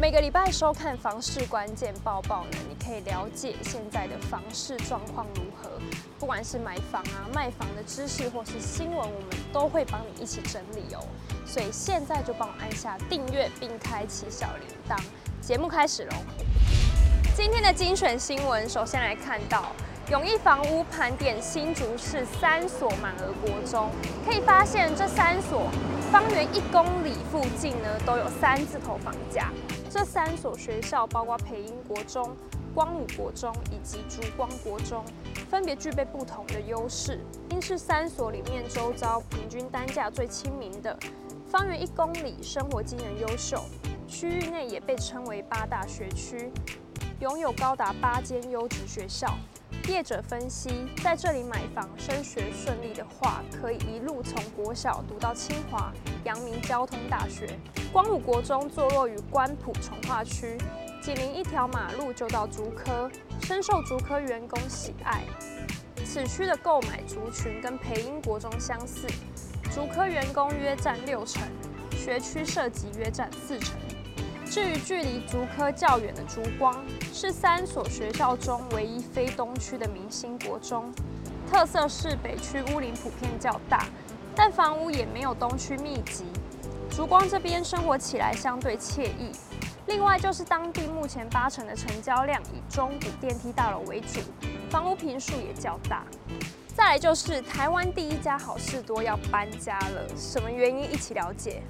每个礼拜收看房市关键报报呢，你可以了解现在的房市状况如何。不管是买房啊、卖房的知识或是新闻，我们都会帮你一起整理哦。所以现在就帮我按下订阅并开启小铃铛。节目开始喽！今天的精选新闻，首先来看到永益房屋盘点新竹市三所满额国中，可以发现这三所方圆一公里附近呢，都有三字头房价。这三所学校包括培英国中、光武国中以及竹光国中，分别具备不同的优势，因是三所里面周遭平均单价最亲民的，方圆一公里，生活机能优秀，区域内也被称为八大学区，拥有高达八间优质学校。业者分析，在这里买房升学顺利的话，可以一路从国小读到清华、阳明交通大学。光武国中坐落于关埔重划区，紧邻一条马路就到竹科，深受竹科员工喜爱。此区的购买族群跟培英国中相似，竹科员工约占六成，学区设籍约占四成。至于距离竹科较远的竹光，是三所学校中唯一非东区的明星国中，特色是北区屋龄普遍较大，但房屋也没有东区密集。竹光这边生活起来相对惬意。另外就是当地目前八成的成交量以中古电梯大楼为主，房屋坪数也较大。再来就是台湾第一家好事多要搬家了，什么原因？一起了解。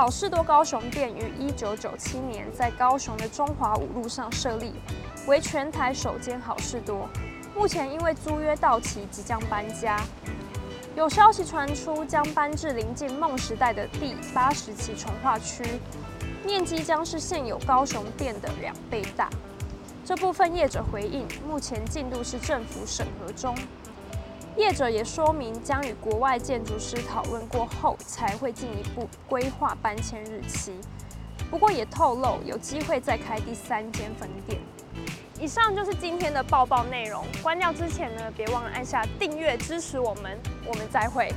好事多高雄店于一九九七年在高雄的中华五路上设立，为全台首间好事多。目前因为租约到期，即将搬家。有消息传出，将搬至临近梦时代的第八十期重化区，面积将是现有高雄店的两倍大。这部分业者回应，目前进度是政府审核中。业者也说明，将与国外建筑师讨论过后，才会进一步规划搬迁日期。不过也透露，有机会再开第三间分店。以上就是今天的报报内容。关掉之前呢，别忘了按下订阅支持我们。我们再会。